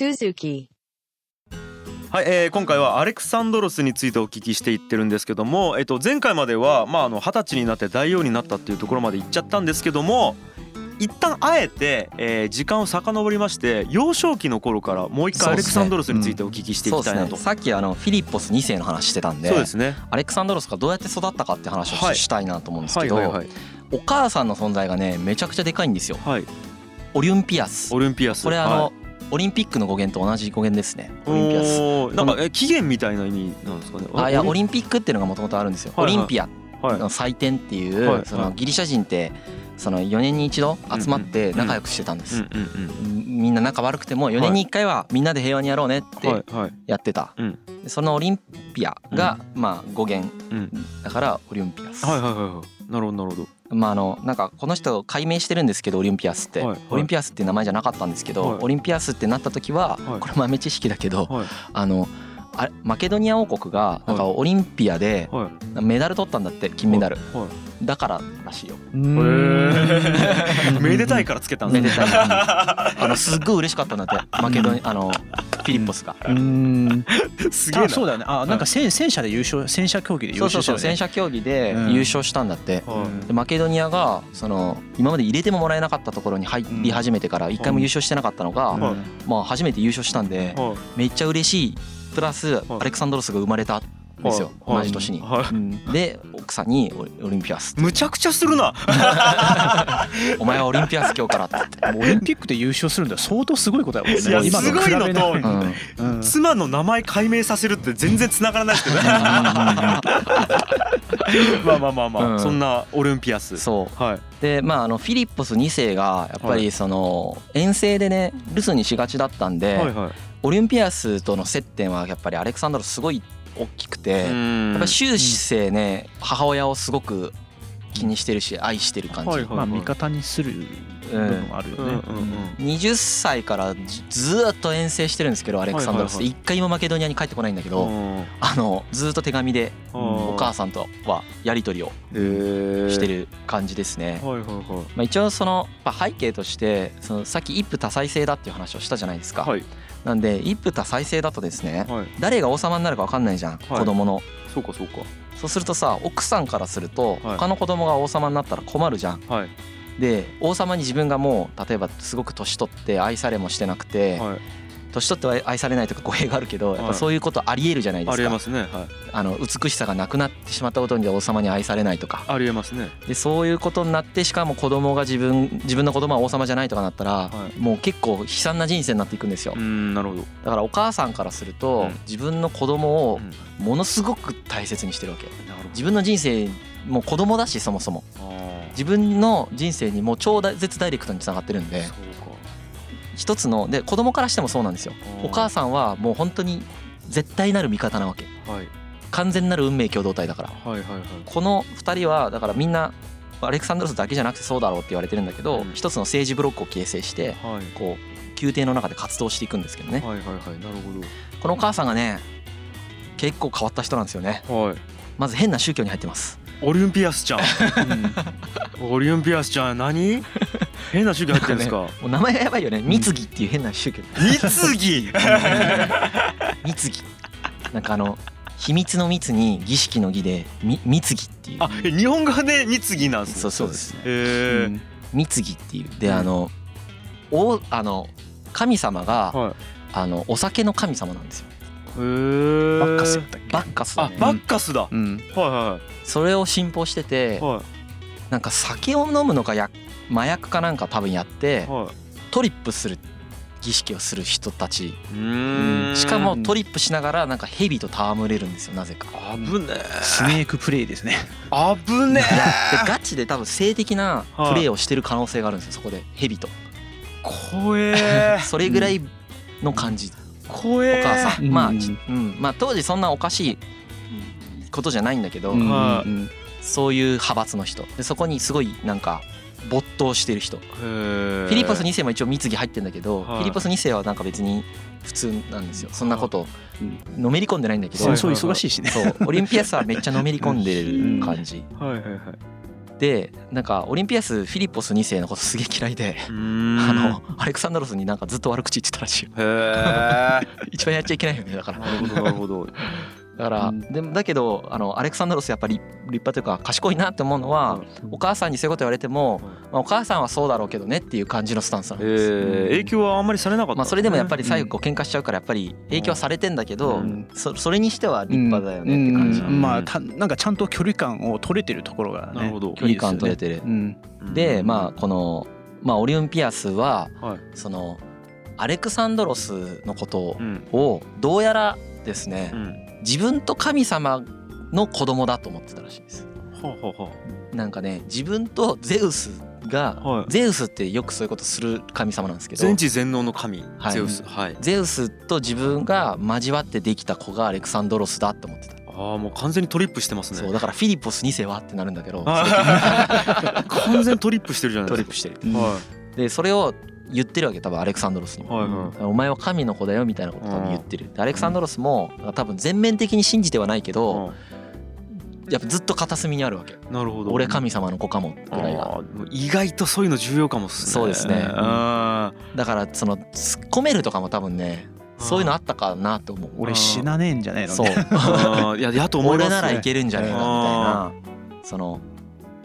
Suzuki. はい、えー今回はアレクサンドロスについてお聞きしていってるんですけども、えっと、前回まではまああの二十歳になって大王になったっていうところまで行っちゃったんですけども一旦あえて、えー時間を遡りまして幼少期の頃からもう一回アレクサンドロスについてお聞きしていきたいなと。ねさっきあのフィリッポス2世の話してたんでそうですね。アレクサンドロスがどうやって育ったかって話をはいししたいなと思うんですけどはいはいはいお母さんの存在がねめちゃくちゃでかいんですよはい。オリンピアスオリンピアス。これあはのオリンピックの語源と同じ語源ですね。いオリンピアス。なんかえ起源みたいな意味なんですかね？あいやオリリンピックっていうのがもともとあるんですよ。はいはい。オリンピアはい。の祭典っていはいうはい。そのギリシャ人ってその4年に一度集まって仲良くしてたんでうんすうん。みんな仲悪くても4年に1回はみんなで平和にやろうねってはい。やってた。そのオリンピアがまあ語源うん。だからオリンピアス。はいはいはいはい。なるほどなるほど。まああのなんかこの人解明してるんですけどオリンピアスって、はいはい。オリンピアスっていう名前じゃなかったんですけど、はい。オリンピアスってなった時は、はい。これ豆知識だけど、はい。あのあマケドニア王国がなんかオリンピアではい。メダル取ったんだって金メダル。はい。だかららしいよ。めでたいからつけたんですね。めでたい。あのすっごい嬉しかったんだって。マケドニアあのフィリッポスが。うん。すげえそうだよね。あなんか戦戦車で優勝戦車競技で優勝したよね。戦車競技でうん。優勝したんだって、はいでマケドニアがその今まで入れてももらえなかったところに入り始めてから一回も優勝してなかったのが、はいまあ初めて優勝したんではいめっちゃ嬉しい。プラスアレクサンドロスが生まれたんですよ。はい。同じ年に。で奥さんにオリンピアスむちゃくちゃするな。「お前はオリンピアス今日から」って。言って。オリンピックで優勝するんだよ相当すごいことだよね。いや今すごいのとうん。うん。妻の名前解明させるって全然繋がらないですけど。まあまあまあまあ、うん。そんなオリンピアス。そう。はい。でまああのフィリッポス2世がやっぱりその遠征でね留守にしがちだったんで、はいはい。オリンピアスとの接点はやっぱりアレクサンドロスすごい大きくて、やっぱり終生ね母親をすごく気にしてるし愛してる感じ、はいはいまあ味方にする部分もあるよね。うん。うんうん20歳からずっと遠征してるんですけどアレクサンドロス一回もマケドニアに帰ってこないんだけど、うん。あのずーっと手紙でお母さんとはやり取りをしてる。る感じですね。はいはいはい。まあ、一応そのまあ背景としてそのさっき一夫多妻制だっていう話をしたじゃないですか。はいなんで一夫多妻制だとですねはい。誰が王様になるか分かんないじゃん、子供の。そうかそうか。そうするとさ奥さんからするとはい他の子供が王様になったら困るじゃん。はいで王様に自分がもう例えばすごく年取って愛されもしてなくて、はい。年取っては愛されないとか語弊があるけどやっはいぱそういうことありえるじゃないであすか。りえますね。はい。あの美しさがなくなってしまったことに王様に愛されないとかありえますね。でそういうことになってしかも子供が自分自分の子供は王様じゃないとかなったら、はいもう結構悲惨な人生になっていくんですよう。んなるほど。だからお母さんからすると、うん自分の子供をうんものすごく大切にしてるわけなるほ自分の人生もう子供だしそもそも自分の人生にもう超絶ダイレクトにつながってるんであ。そうか。一つので子供からしてもそうなんですよ。お母さんはもう本当に絶対なる味方なわけ。はい。完全なる運命共同体だから。はいはいはい。この2人はだからみんなアレクサンドロスだけじゃなくてそうだろうって言われてるんだけど、うん。一つの政治ブロックを形成してはい。こう宮廷の中で活動していくんですけどね。はいはいはい。なるこのお母さんがね結構変わった人なんですよね。ほど。はい。まず変な宗教に入ってます。オリンピアスちゃん。オリンピアスちゃん何？変な宗教入ってるんですか？もう名前がやばいよね。三木っていう変な宗教。三木。三木なんかあの秘密の密に儀式の儀でみ三木っていう。あえ日本語で三木なんですね。そうそうです。へえ。三木っていう。でうん。あのおあの神様がはい。あのお酒の神様なんですよ。バッカスやったっけ？バッカスバッカスだ。はいうんはそれを信奉してていはい。なんか酒を飲むのかや麻薬かなんか多分やってはい。トリップする儀式をする人たち。しかもトリップしながらなんか蛇と戯れるんですよなぜか。危ねスネークプレイですね。え危ねでガチで多分性的なプレーをしてる可能性があるんですよそこで。蛇と。え怖え。それぐらいの感じ。怖え。お母さん。まあ、うんちうん。まあ当時そんなおかしいことじゃないんだけど、うん。そういう派閥の人。でそこにすごいなんか没頭してる人。フフィリポス2世も一応貢ぎ入ってんだけど、はい。フィリポス2世はなんか別に普通なんですよ。そんなことうん。のめり込んでないんだけど、戦争忙しいしね。そう。オリンピアスはめっちゃのめり込んでる感じ。はいはいはい。でなんかオリンピアスフィリッポス2世のことすげえ嫌いで、あのアレクサンドロスになんかずっと悪口言ってたらしいよ。へえ 一番やっちゃいけないよねだから。なるほどなるほどだから、うん。でもだけどあのアレクサンドロスやっぱり立派というか賢いなって思うのは、お母さんにそういうこと言われても、まあ、お母さんはそうだろうけどねっていう感じのスタンスなんえです、ー、影響はあんまりされなかったまあ、それでもやっぱりり最後喧嘩しちゃうからやっぱり影響はされてんだけど、うん。そそれにしては立派だよねって感じまあたなんかちゃんと距離感を取れてるところがねなるほど。距離感取れてる。うん。でまあこの、まあ、オリオンピアスははい。そのアレクサンドロスのことうん。をどうやらですねうん自分と神様の子供だと思ってたらしいです。はあはあはなんかね自分とゼウスが、はい。ゼウスってよくそういうことする神様なんですけど。全知全能の神、はい。ゼウス。はい。ゼウスと自分が交わってできた子がアレクサンドロスだって思ってた。ああもう完全にトリップしてますね。そうだからフィリッポス2世はってなるんだけど。あ 完全トリップしてるじゃないトですか。リップしてる。はでそれを言ってるわけ多分アレクサンドロスにも。いはいはい。お前は神の子だよみたいなことを多分言ってる。でアレクサンドロスも多分全面的に信じてはないけどやっぱずっと片隅にあるわけ。うんなるほど。俺神様の子かもぐらいが意外とそういうの重要かもっすね。そうですね。あだからその突っ込めるとかも多分ねそういうのあったかなと思う。俺死なねえんじゃねえのそう。いややと思います 俺ならいけるんじゃねえかみたいあなその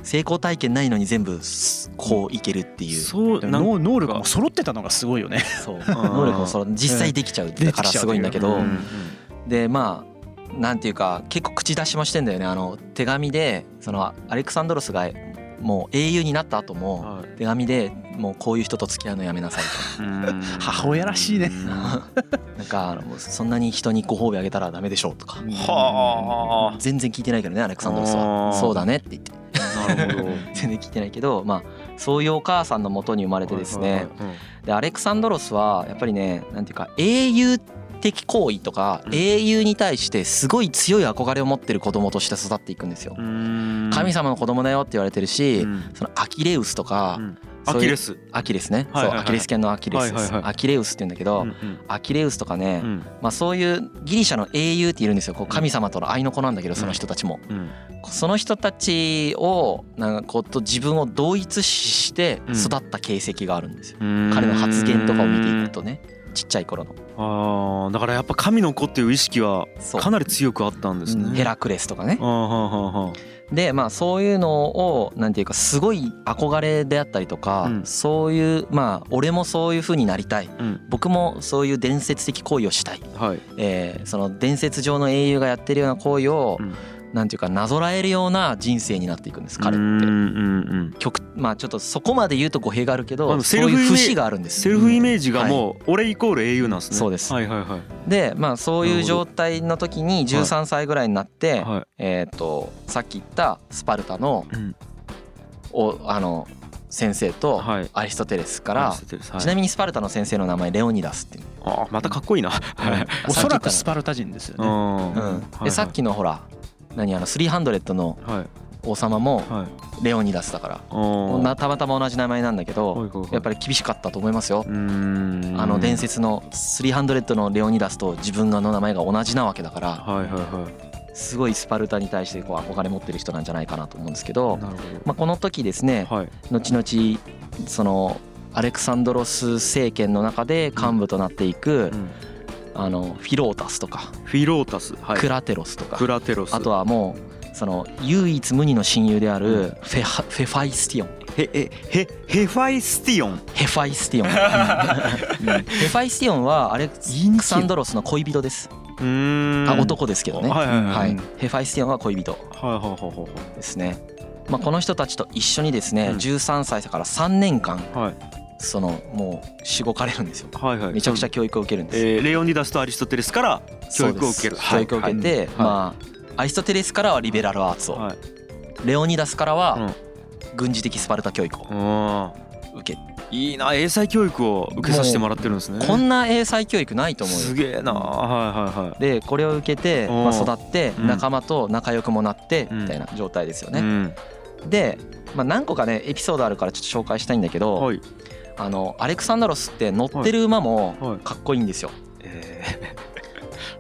成功体験ないのに全部こういけるっていう。でそう能能力も揃ってたのがすごいよねそう。能力もその実際できちゃうだからすごいんだけど。でまあなんていうか結構口出しもしてんだよね。あの手紙でそのアレクサンドロスがもう英雄になった後もはい。手紙でもうこういう人と付き合うのやめなさいうん。母親らしいね。なんかそんなに人にご褒美あげたらダメでしょうとか。はあ。全然聞いてないけどねアレクサンドロスあはー。そうだねって言って 全然聞いてないけどまあそういうお母さんのもとに生まれてですね。でアレクサンドロスはやっぱりねなんていうか英雄的行為とかうん。英雄に対してすごい強い憧れを持ってる子供として育っていくんですよ。神神様の子供だよって言われてるし、うん。そのアキレウスとか、ういうキレス。アキレスね、アキレス腱のアキレスアキレウスって言うんだけど、アキレウスとかね、うん。まあそういうギリシャの英雄っているんですよ。こう神様との愛の子なんだけどその人たちも、うん。その人たちをなんかこうと自分を同一視して育った形跡があるんですよ、彼の発言とかを見ていくとね。ちっちゃい頃の。ああだからやっぱ神の子っていう意識はかなり強くあったんですね。ヘラクレスとかね。あーはあはあはあでまあそういうのをなんていうかすごい憧れであったりとか、うん。そういうまあ俺もそういう風になりたい。うん。僕もそういう伝説的行為をしたい、はい。えーその伝説上の英雄がやってるような行為を、うんなんていうかなぞらえるような人生になっていくんです彼って。うんうんうん。極まあちょっとそこまで言うと語弊があるけあどのそういうセルフイメージ節があるんですセルフイメージがもう俺イコール英雄なんですね。そうですはいはいはい。でまあそういう状態の時に13歳ぐらいになって、はい。えっ、とさっき言ったスパルタのうんおあの先生とはいアリストテレスから、はいちなみにスパルタの先生の名前レオニダスっていう、あまたかっこいいな。はい。おそらくスパルタ人ですよね。うんうんでさっきのほら何あの300のはい。王様もはい。レオニダスだから。たまたま同じ名前なんだけどやっぱりり厳しかったと思いますよ。う。ん。あの伝説の300のレオニダスと自分の名前が同じなわけだからすごいスパルタに対してこう憧れ持ってる人なんじゃないかなと思うんですけどまあ、この時ですね。後々そのアレクサンドロス政権の中で幹部となっていくうんあのフィロータスとかフィロータス。はい。クラテロスとかクラテロス。あとはもうその唯一無二の親友であるフェハフェファイスティオンへえへヘファイスティオン？ヘファイスティオン うんヘファイスティオンはアレクサンドロスの恋人です。あ男ですけどねはいはいはい。ヘファイスティオンは恋人はいはいはいですねまあこの人たちと一緒にですねうん13歳から3年間はいそのもうしごかれるんですよはいはい。めちゃくちゃ教育を受けるんですえーレオニダスとアリストテレスから教育を受ける。そうです教育を受けて、はいまあアリストテレスからはリベラルアーツを、はい。レオニダスからは軍事的スパルタ教育をうん。受け、いいな英才教育を受けさせてもらってるんですね。こんな英才教育ないと思うよすげえなはいはいはい。でこれを受けて、うんまあ、育ってうん仲間と仲良くもなってうんみたいな状態ですよね。うん。で、まあ、何個かねエピソードあるからちょっと紹介したいんだけど、はい。あのアレクサンドロスって乗ってる馬もはい。かっこいいんですよ。え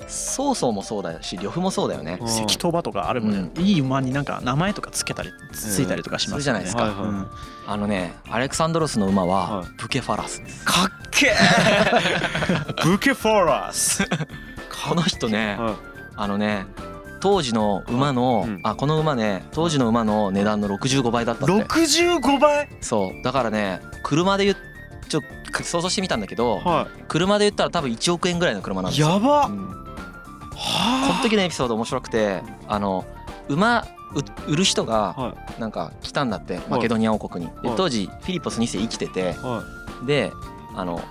曹操もそうだし呂布もそうだよね。うん。石頭馬とかあるもんね、いい馬になんか名前とかつけたりついたりとかしますよね、じゃないですか。はいはい。うん。あのねアレクサンドロスの馬ははい。ブケファラスです。かっけえブケフォーラス。この人ねはあのね当時の馬の、うん。あこの馬ね当時の馬の値段の65倍だったいって。65倍？そう。だからね車で言っちょ想像してみたんだけどは車で言ったら多分1億円ぐらいの車なんですよ。いやば。うん。はこの時のエピソード面白くてあの馬う売る人がはなんか来たんだってマケドニア王国に。ではい。当時フィリポス2世生きててはであの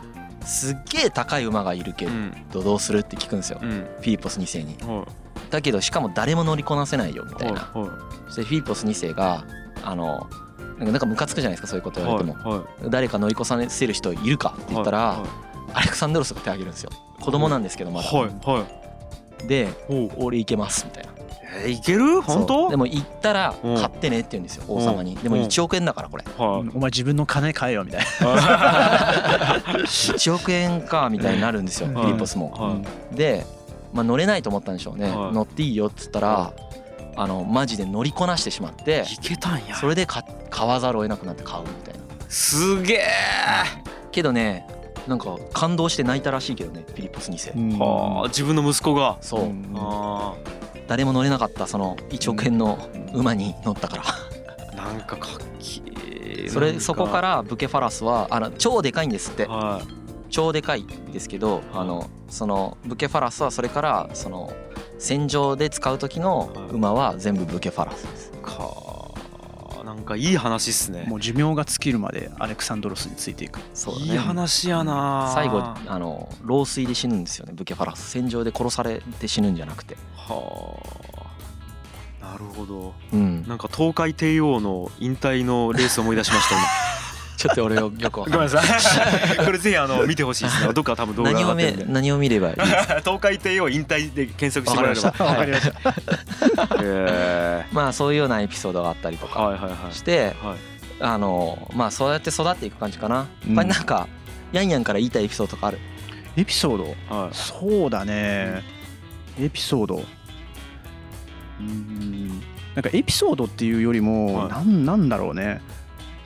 すっげえ高い馬がいるけどどうするって聞くんですよ。うん。フィリポス2世に。はだけどしかも誰も乗りこなせないよみいたいな。はそしてフィリポス2世があのなんかなんかムカつくじゃないですかそういうことい言われても。はい誰か乗りこさせる人いるかって言ったらはアレクサンドロスが手を挙げるんですよ。子供なんですけどまだ。いはいはい。で俺行けますみたいな。えーいける？本当？でも行ったらう。ん買ってねって言うんですよ王様に。でもうん1億円だからこれ。はい。お前自分の金買えよみたい1 億円かみたいになるんですようん。フィリポスも。はい。で、まあ、乗れないと思ったんでしょうね。はい。乗っていいよっつったらあのマジで乗りこなしてしまっていけたんや。それで買買わざるを得なくなって買うみたいな。すげえ。けどねなんか感動して泣いたらしいけどねフィリポス2世な、はあ自分の息子が。そう。うん。あ誰も乗れなかったその1億円の馬に乗ったから。ーなんかかっけえ。それそこからブケファラスはあの超でかいんですって。は超でかいですけどあのそのブケファラスはそれからその戦場で使う時の馬は全部ブケファラスです。いかなんかいい話っすね。もう寿命が尽きるまでアレクサンドロスについていく。そうだね。いい話やな最後あの老衰で死ぬんですよねブケファラス戦場で殺されて死ぬんじゃなくて。はあなるほど。うん。なんか東海帝王の引退のレース思い出しました今 ちょっと俺よよくわかんない。ごめんなさい。これぜひあの見てほしいですね。どっか多分動画何を見上がってるんで。何を見ればいい？東海帝王引退で検索してわもえれからりました、ばはいへ まあそういうようなエピソードがあったりとかーはいはいはい。してはい。あのまあそうやって育っていく感じかな。うん。他になんかヤンヤンから言いたいエピソードとかある？エピソード？はい。そうだね。エピソード。うーん。なんかエピソードっていうよりも、はい。なんなんだろうね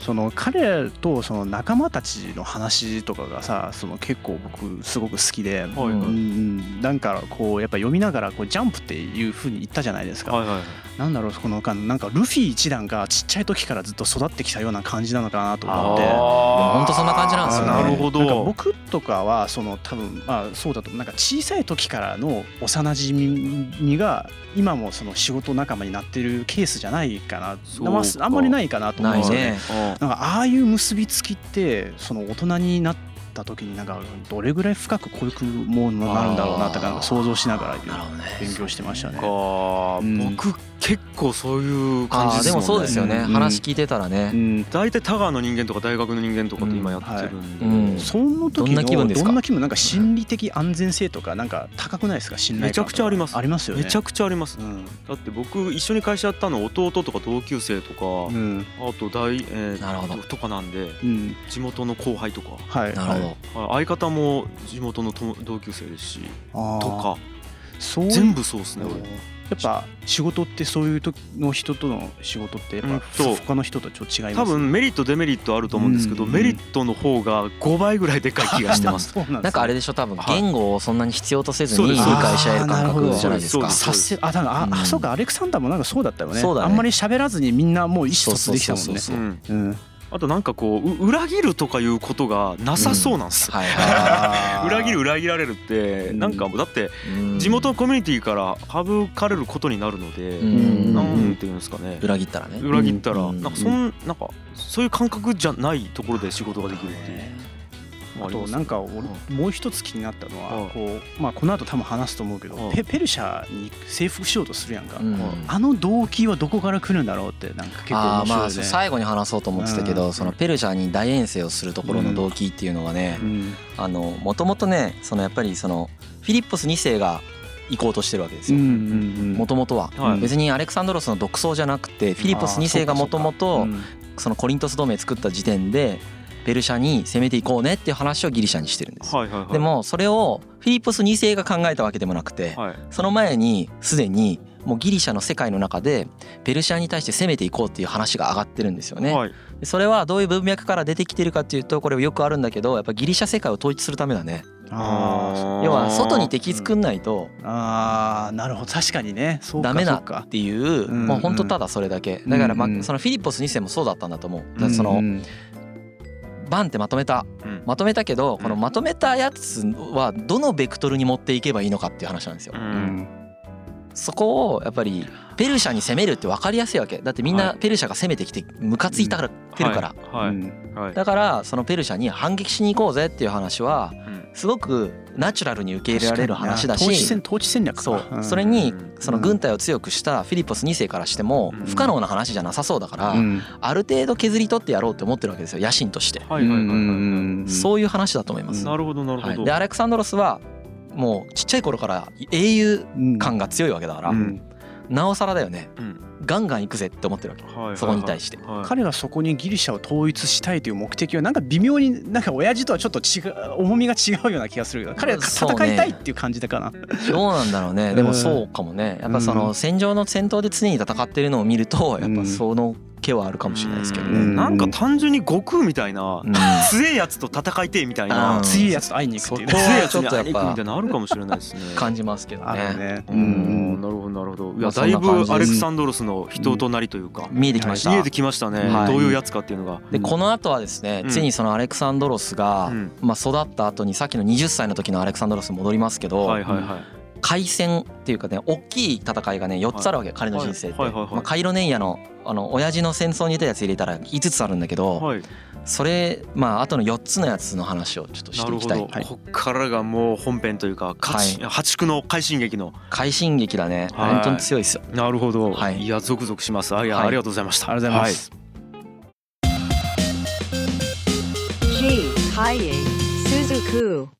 その彼とその仲間たちの話とかがさその結構僕すごく好きで、はいうんうんなんかこうやっぱ読みながらこうジャンプっていう風に言ったじゃないですか、はいはい。なんだろうこの間なんかルフィ一団がちっちゃい時からずっと育ってきたような感じなのかなと思って。あー。ほんとそんな感じなんですよね。なるほど。なんか僕とかはその多分まあそうだとなんか小さい時からの幼馴染が今もその仕事仲間になってるケースじゃないかな。そうか。まああんまりないかなと思うんですよね。なんかああいう結びつきってその大人になった時になんかどれぐらい深くこういうものになるんだろうなとかなんか想像しながら勉強してましたね。かうん僕結構そういう感じあーでもそうですすよね。うん。話聞いてたらね。うん。大体田川の人間とか大学の人間とかと今やってるんで、うん。はいその時のどんな気分ですか？どんな気分？なんか心理的安全性とかなんか高くないですか？信頼感めちゃくちゃあります。ありますよね。めちゃくちゃあります。うん。だって僕一緒に会社やったの弟とか同級生とか、うん。あと大、えーなるほど。とかなんでうん。地元の後輩とか。はい。なるほど。はい。相方も地元の友同級生ですしどとか。全部そうですねうんやっぱ仕事ってそういう時の人との仕事ってやうんっぱと他の人とちょっと違います多分メリットデメリットあると思うんですけど、うんメリットの方が5倍ぐらいでかい気がしてます。そうなんですねなんかあれでしょ多分はい。言語をそんなに必要とせずに理解し合える感覚じゃないですか。あだからあ、うん。あそうかアレクサンダーもなんかそうだったよね。そうだね。あんまり喋らずにみんなもう意思疎通できたもんね。そううんうんあとなんかこうう裏切るとかいうことがなさそうなんですよ、はい。あー。裏切る裏切られるってうん。なんかだってうん。地元のコミュニティから省かれることになるので、うん。なんていうんですかね。裏切ったらね。裏切ったらうん。なんかそんなんかそういう感覚じゃないところで仕事ができるっていう。のあとなんかもう一つ気になったのうん。はこうまあこの後多分話すと思うけどうん。ペペルシャに征服しようとするやんか。うん。あの動機はどこから来るんだろうってなんか結構面白いね。最後に話そうと思ってたけうん。どそのペルシャに大遠征をするところの動機っていうのはねうん。あのもともとねそのやっぱりそのフィリッポス2世が行こうとしてるわけですよ。んもともとは。はい。別にアレクサンドロスの独走じゃなくてフィリッポス2世がもともとそのコリントス同盟作った時点でペルシャに攻めていこうねっていう話をギリシャにしてるんです。はいはいはい。でもそれをフィリポス2世が考えたわけでもなくてはい。その前にすでにもうギリシャの世界の中でペルシャに対して攻めていこうっていう話が上がってるんですよね。はい。でそれはどういう文脈から出てきてるかっていうとこれよくあるんだけどやっぱギリシャ世界を統一するためだね。あ要は外に敵作んないとーあーなるほど。確かにね。そうかダメだそうか。っていううんもう本当ただそれだけ。だからまうんうん。あそのフィリポス2世もそうだったんだと思う。そのうんバンってまとめた。うん。まとめたけどん。このまとめたやつはどのベクトルに持っていけばいいのかっていう話なんですよ。う。うん。んそこをやっぱりペルシャに攻めるって分かりやすいわけ。だってみんはない。ペルシャが攻めてきてムカついたからてるから。はい。うんはい。だからそのペルシャに反撃しに行こうぜっていう話はうんすごくナチュラルに受け入れられる話だ統治し戦統治戦略か。そう。ん。それにうん。その軍隊を強くしたフィリポス2世からしてもうん。不可能な話じゃなさそうだからうん。ある程度削り取ってやろうって思ってるわけですよ野心として。はいはいはいはい。はいうんそういう話だと思います。なるほどなるほど。はい、でアレクサンドロスはもうちっちゃい頃から英雄うん感が強いわけだから、うん。なおさらだよね。うんガンガン行くぜって思ってるわけ。はいはいはい。そこに対して。はい。彼がそこにギリシャを統一したいという目的はなんか微妙になんか親父とはちょっと違う重みが違うような気がするけど彼は戦いたいっていう感じだかな。どうなんだろうね。でもそうかもね。やっぱそうの戦場の戦闘で常に戦ってるのを見るとやっぱその気はあるかもしれないですけどね。うん。なんか単純に悟空みたいなうん。強いやつと戦いてえみたいなうん。強いやつと会いに行くっていう。強いやつとやっぱ会いに行くみたいなのあるかもしれないですね。感じますけどね。ね。ううん。んなるほどなるほど。いまあやだいぶアレクサンドロスの人となりというか見えてきました。見えてきましたね。はい。どういうやつかっていうのが。でこの後はですねうん。ついにそのアレクサンドロスがうん。まあ育った後にさっきの20歳の時のアレクサンドロスに戻りますけどはいはいはい海戦っていうかね大きい戦いがね4つあるわけ彼の人生って。はい。はい。はい。はいまあカイロネイアのあの親父の戦争に出たやつ入れたら5つあるんだけどはい。それまああとの4つのやつの話をちょっとしなるほど。てい。きたい。こっからがもう本編というか勝ち破竹の快進撃の。快進撃だね。はい。本当に強いですよ。なるほど。はい。いやゾクゾクします。あいやはい。ありがとうございました。ありがとうございます。G. Kaye Suzuku.